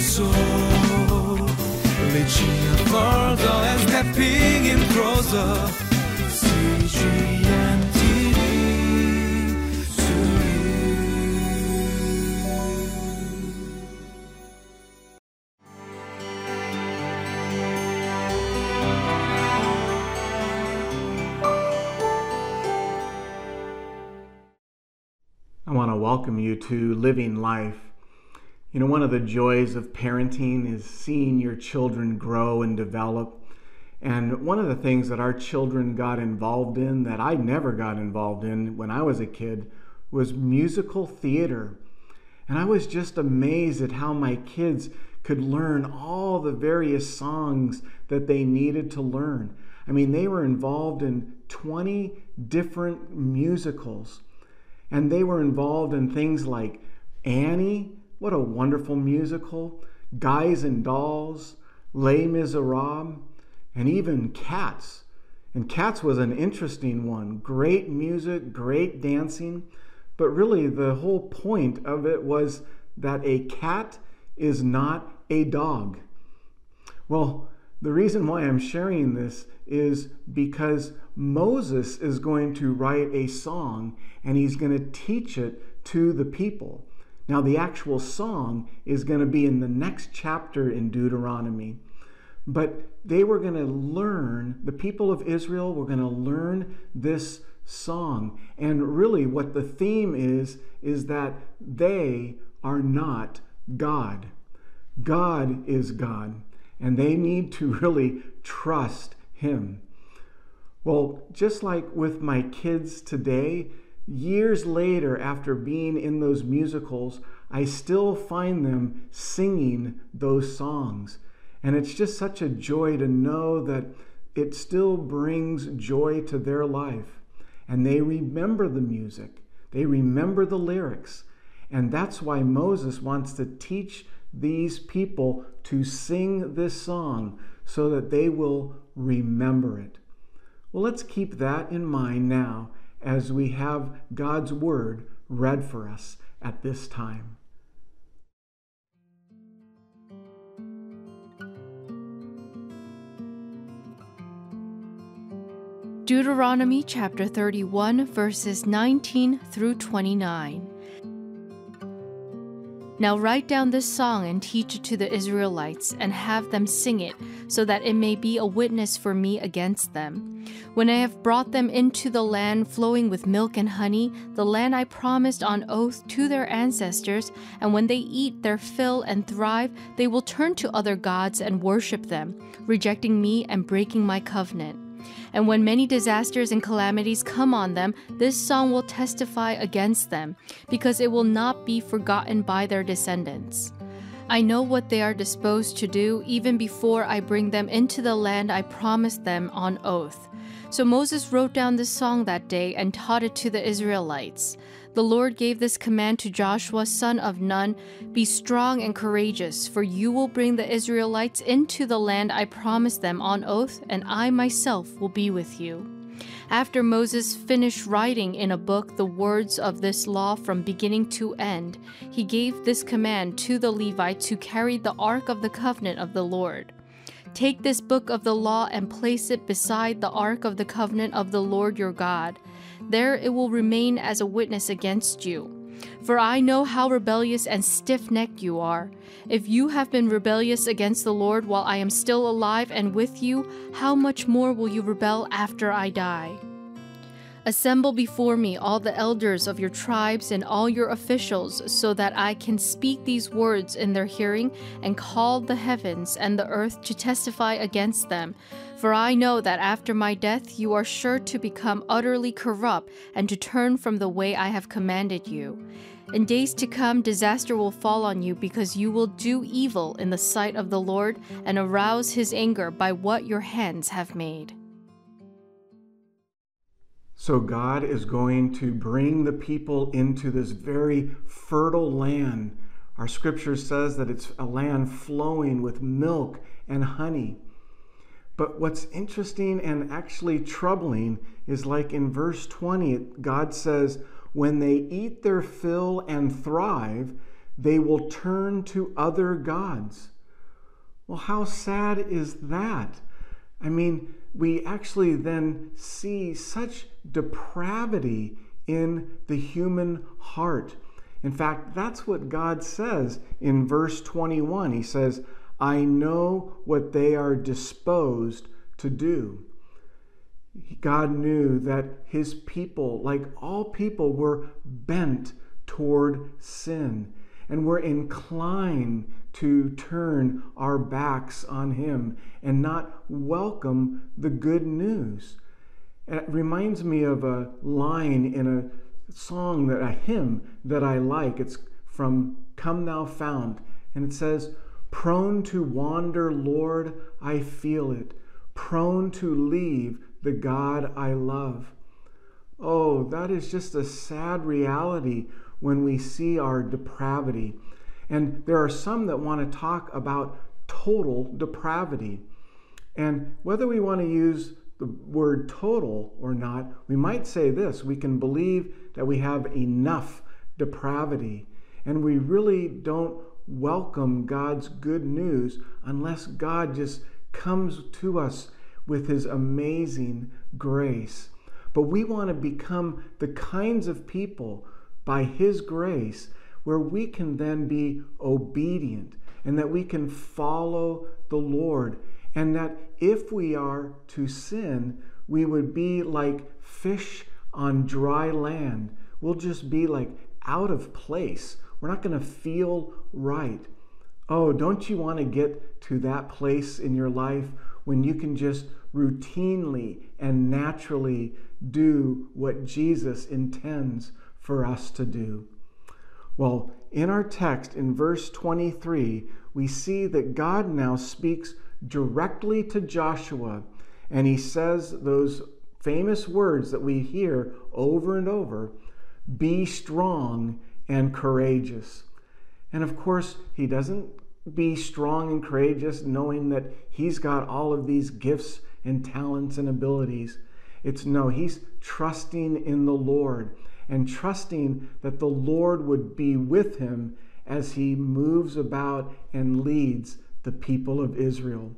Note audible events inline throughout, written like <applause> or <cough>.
soul. Reaching further and stepping in closer. CGN I want to welcome you to Living Life. You know, one of the joys of parenting is seeing your children grow and develop. And one of the things that our children got involved in that I never got involved in when I was a kid was musical theater. And I was just amazed at how my kids could learn all the various songs that they needed to learn. I mean, they were involved in 20 different musicals. And they were involved in things like Annie, what a wonderful musical, Guys and Dolls, Les Miserables, and even Cats. And Cats was an interesting one. Great music, great dancing. But really, the whole point of it was that a cat is not a dog. Well, the reason why I'm sharing this is because Moses is going to write a song and he's going to teach it to the people. Now, the actual song is going to be in the next chapter in Deuteronomy. But they were going to learn, the people of Israel were going to learn this song. And really, what the theme is, is that they are not God. God is God and they need to <laughs> really trust Him. Well, just like with my kids today, years later, after being in those musicals, I still find them singing those songs. And it's just such a joy to know that it still brings joy to their life. And they remember the music, they remember the lyrics. And that's why Moses wants to teach these people to sing this song so that they will remember it. Well, let's keep that in mind now as we have God's Word read for us at this time. Deuteronomy chapter 31, verses 19 through 29. Now write down this song and teach it to the Israelites, and have them sing it, so that it may be a witness for me against them. When I have brought them into the land flowing with milk and honey, the land I promised on oath to their ancestors, and when they eat their fill and thrive, they will turn to other gods and worship them, rejecting me and breaking my covenant. And when many disasters and calamities come on them, this song will testify against them, because it will not be forgotten by their descendants. I know what they are disposed to do even before I bring them into the land I promised them on oath. So Moses wrote down this song that day and taught it to the Israelites. The Lord gave this command to Joshua, son of Nun Be strong and courageous, for you will bring the Israelites into the land I promised them on oath, and I myself will be with you. After Moses finished writing in a book the words of this law from beginning to end, he gave this command to the Levites who carried the ark of the covenant of the Lord. Take this book of the law and place it beside the ark of the covenant of the Lord your God. There it will remain as a witness against you. For I know how rebellious and stiff necked you are. If you have been rebellious against the Lord while I am still alive and with you, how much more will you rebel after I die? Assemble before me all the elders of your tribes and all your officials, so that I can speak these words in their hearing and call the heavens and the earth to testify against them. For I know that after my death you are sure to become utterly corrupt and to turn from the way I have commanded you. In days to come, disaster will fall on you because you will do evil in the sight of the Lord and arouse his anger by what your hands have made. So God is going to bring the people into this very fertile land. Our scripture says that it's a land flowing with milk and honey. But what's interesting and actually troubling is like in verse 20, God says, When they eat their fill and thrive, they will turn to other gods. Well, how sad is that? I mean, we actually then see such depravity in the human heart. In fact, that's what God says in verse 21. He says, I know what they are disposed to do. God knew that his people, like all people, were bent toward sin and we're inclined to turn our backs on him and not welcome the good news. It reminds me of a line in a song that a hymn that I like. It's from Come Thou Fount, and it says, Prone to wander, Lord, I feel it, prone to leave the God I love. Oh, that is just a sad reality when we see our depravity. And there are some that want to talk about total depravity. And whether we want to use the word total or not, we might say this we can believe that we have enough depravity. And we really don't welcome God's good news unless God just comes to us with his amazing grace. But we want to become the kinds of people by his grace where we can then be obedient and that we can follow the Lord. And that if we are to sin, we would be like fish on dry land. We'll just be like out of place. We're not going to feel right. Oh, don't you want to get to that place in your life when you can just routinely and naturally do what Jesus intends for us to do? Well, in our text in verse 23, we see that God now speaks directly to Joshua, and he says those famous words that we hear over and over be strong and courageous. And of course, he doesn't be strong and courageous knowing that he's got all of these gifts and talents and abilities. It's no, he's trusting in the Lord and trusting that the Lord would be with him as he moves about and leads the people of Israel.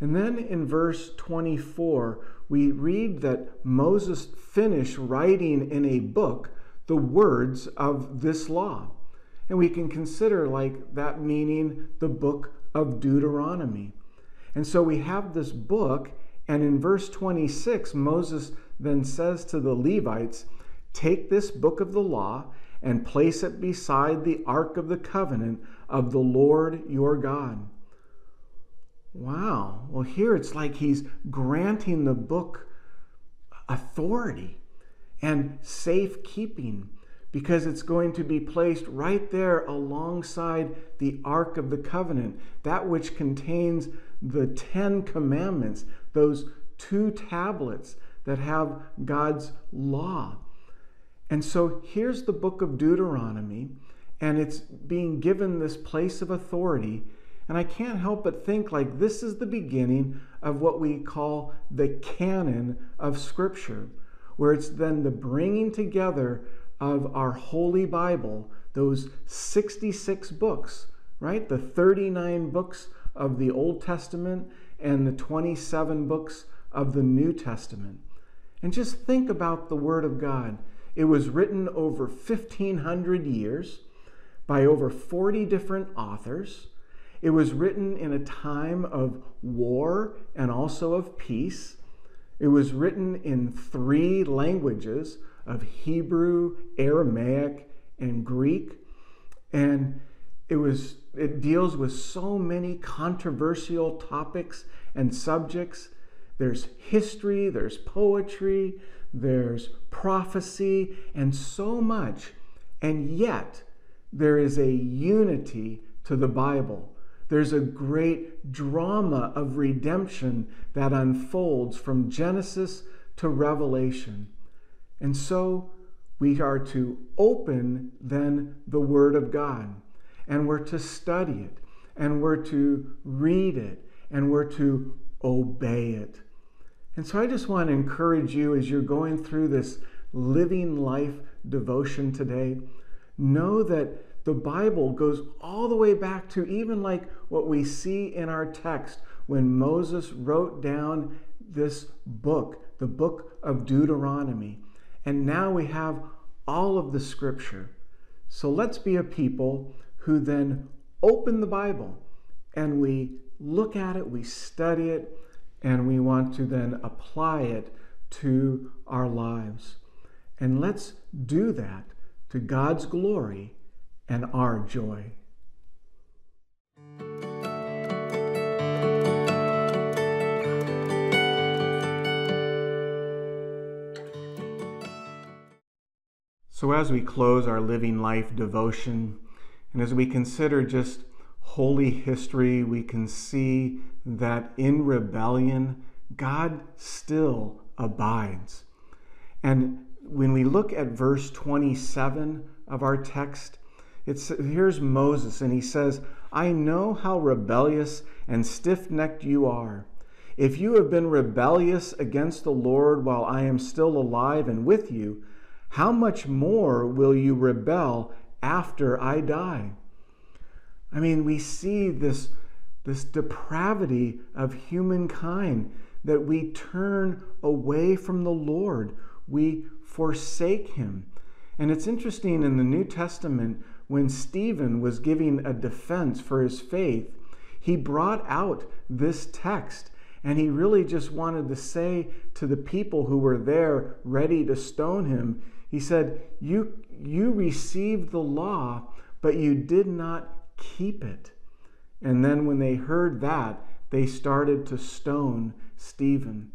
And then in verse 24, we read that Moses finished writing in a book the words of this law. And we can consider like that meaning the book of Deuteronomy. And so we have this book, and in verse 26, Moses then says to the Levites, Take this book of the law and place it beside the ark of the covenant of the Lord your God. Wow. Well, here it's like he's granting the book authority and safekeeping because it's going to be placed right there alongside the Ark of the Covenant, that which contains the Ten Commandments, those two tablets that have God's law. And so here's the book of Deuteronomy, and it's being given this place of authority. And I can't help but think like this is the beginning of what we call the canon of Scripture, where it's then the bringing together of our Holy Bible, those 66 books, right? The 39 books of the Old Testament and the 27 books of the New Testament. And just think about the Word of God. It was written over 1,500 years by over 40 different authors. It was written in a time of war and also of peace. It was written in three languages of Hebrew, Aramaic, and Greek. And it was it deals with so many controversial topics and subjects. There's history, there's poetry, there's prophecy, and so much. And yet, there is a unity to the Bible. There's a great drama of redemption that unfolds from Genesis to Revelation. And so we are to open then the Word of God, and we're to study it, and we're to read it, and we're to obey it. And so I just want to encourage you as you're going through this living life devotion today, know that the Bible goes all the way back to even like what we see in our text when Moses wrote down this book, the book of Deuteronomy. And now we have all of the scripture. So let's be a people who then open the Bible and we look at it, we study it, and we want to then apply it to our lives. And let's do that to God's glory and our joy. So, as we close our Living Life devotion, and as we consider just holy history, we can see that in rebellion, God still abides. And when we look at verse 27 of our text, it's, here's Moses, and he says, I know how rebellious and stiff necked you are. If you have been rebellious against the Lord while I am still alive and with you, how much more will you rebel after I die? I mean, we see this, this depravity of humankind that we turn away from the Lord, we forsake Him. And it's interesting in the New Testament, when Stephen was giving a defense for his faith, he brought out this text and he really just wanted to say to the people who were there ready to stone him, he said, You, you received the law, but you did not keep it. And then when they heard that, they started to stone Stephen.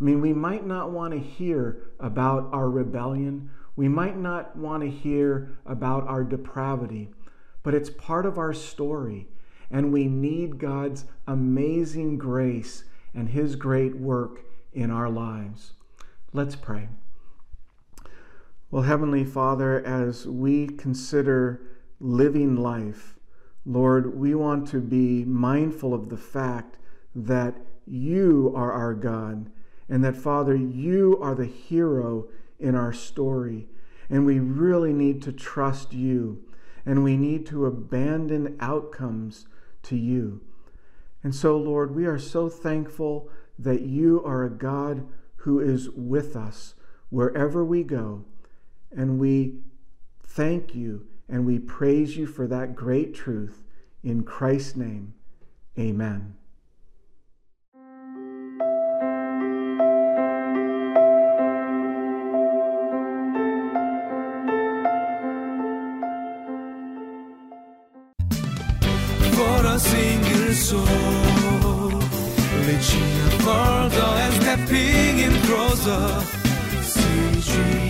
I mean, we might not want to hear about our rebellion. We might not want to hear about our depravity, but it's part of our story. And we need God's amazing grace and His great work in our lives. Let's pray. Well, Heavenly Father, as we consider living life, Lord, we want to be mindful of the fact that you are our God and that, Father, you are the hero in our story. And we really need to trust you and we need to abandon outcomes to you. And so, Lord, we are so thankful that you are a God who is with us wherever we go and we thank you and we praise you for that great truth. In Christ's name, amen. For a single soul, reaching further and stepping in closer. CG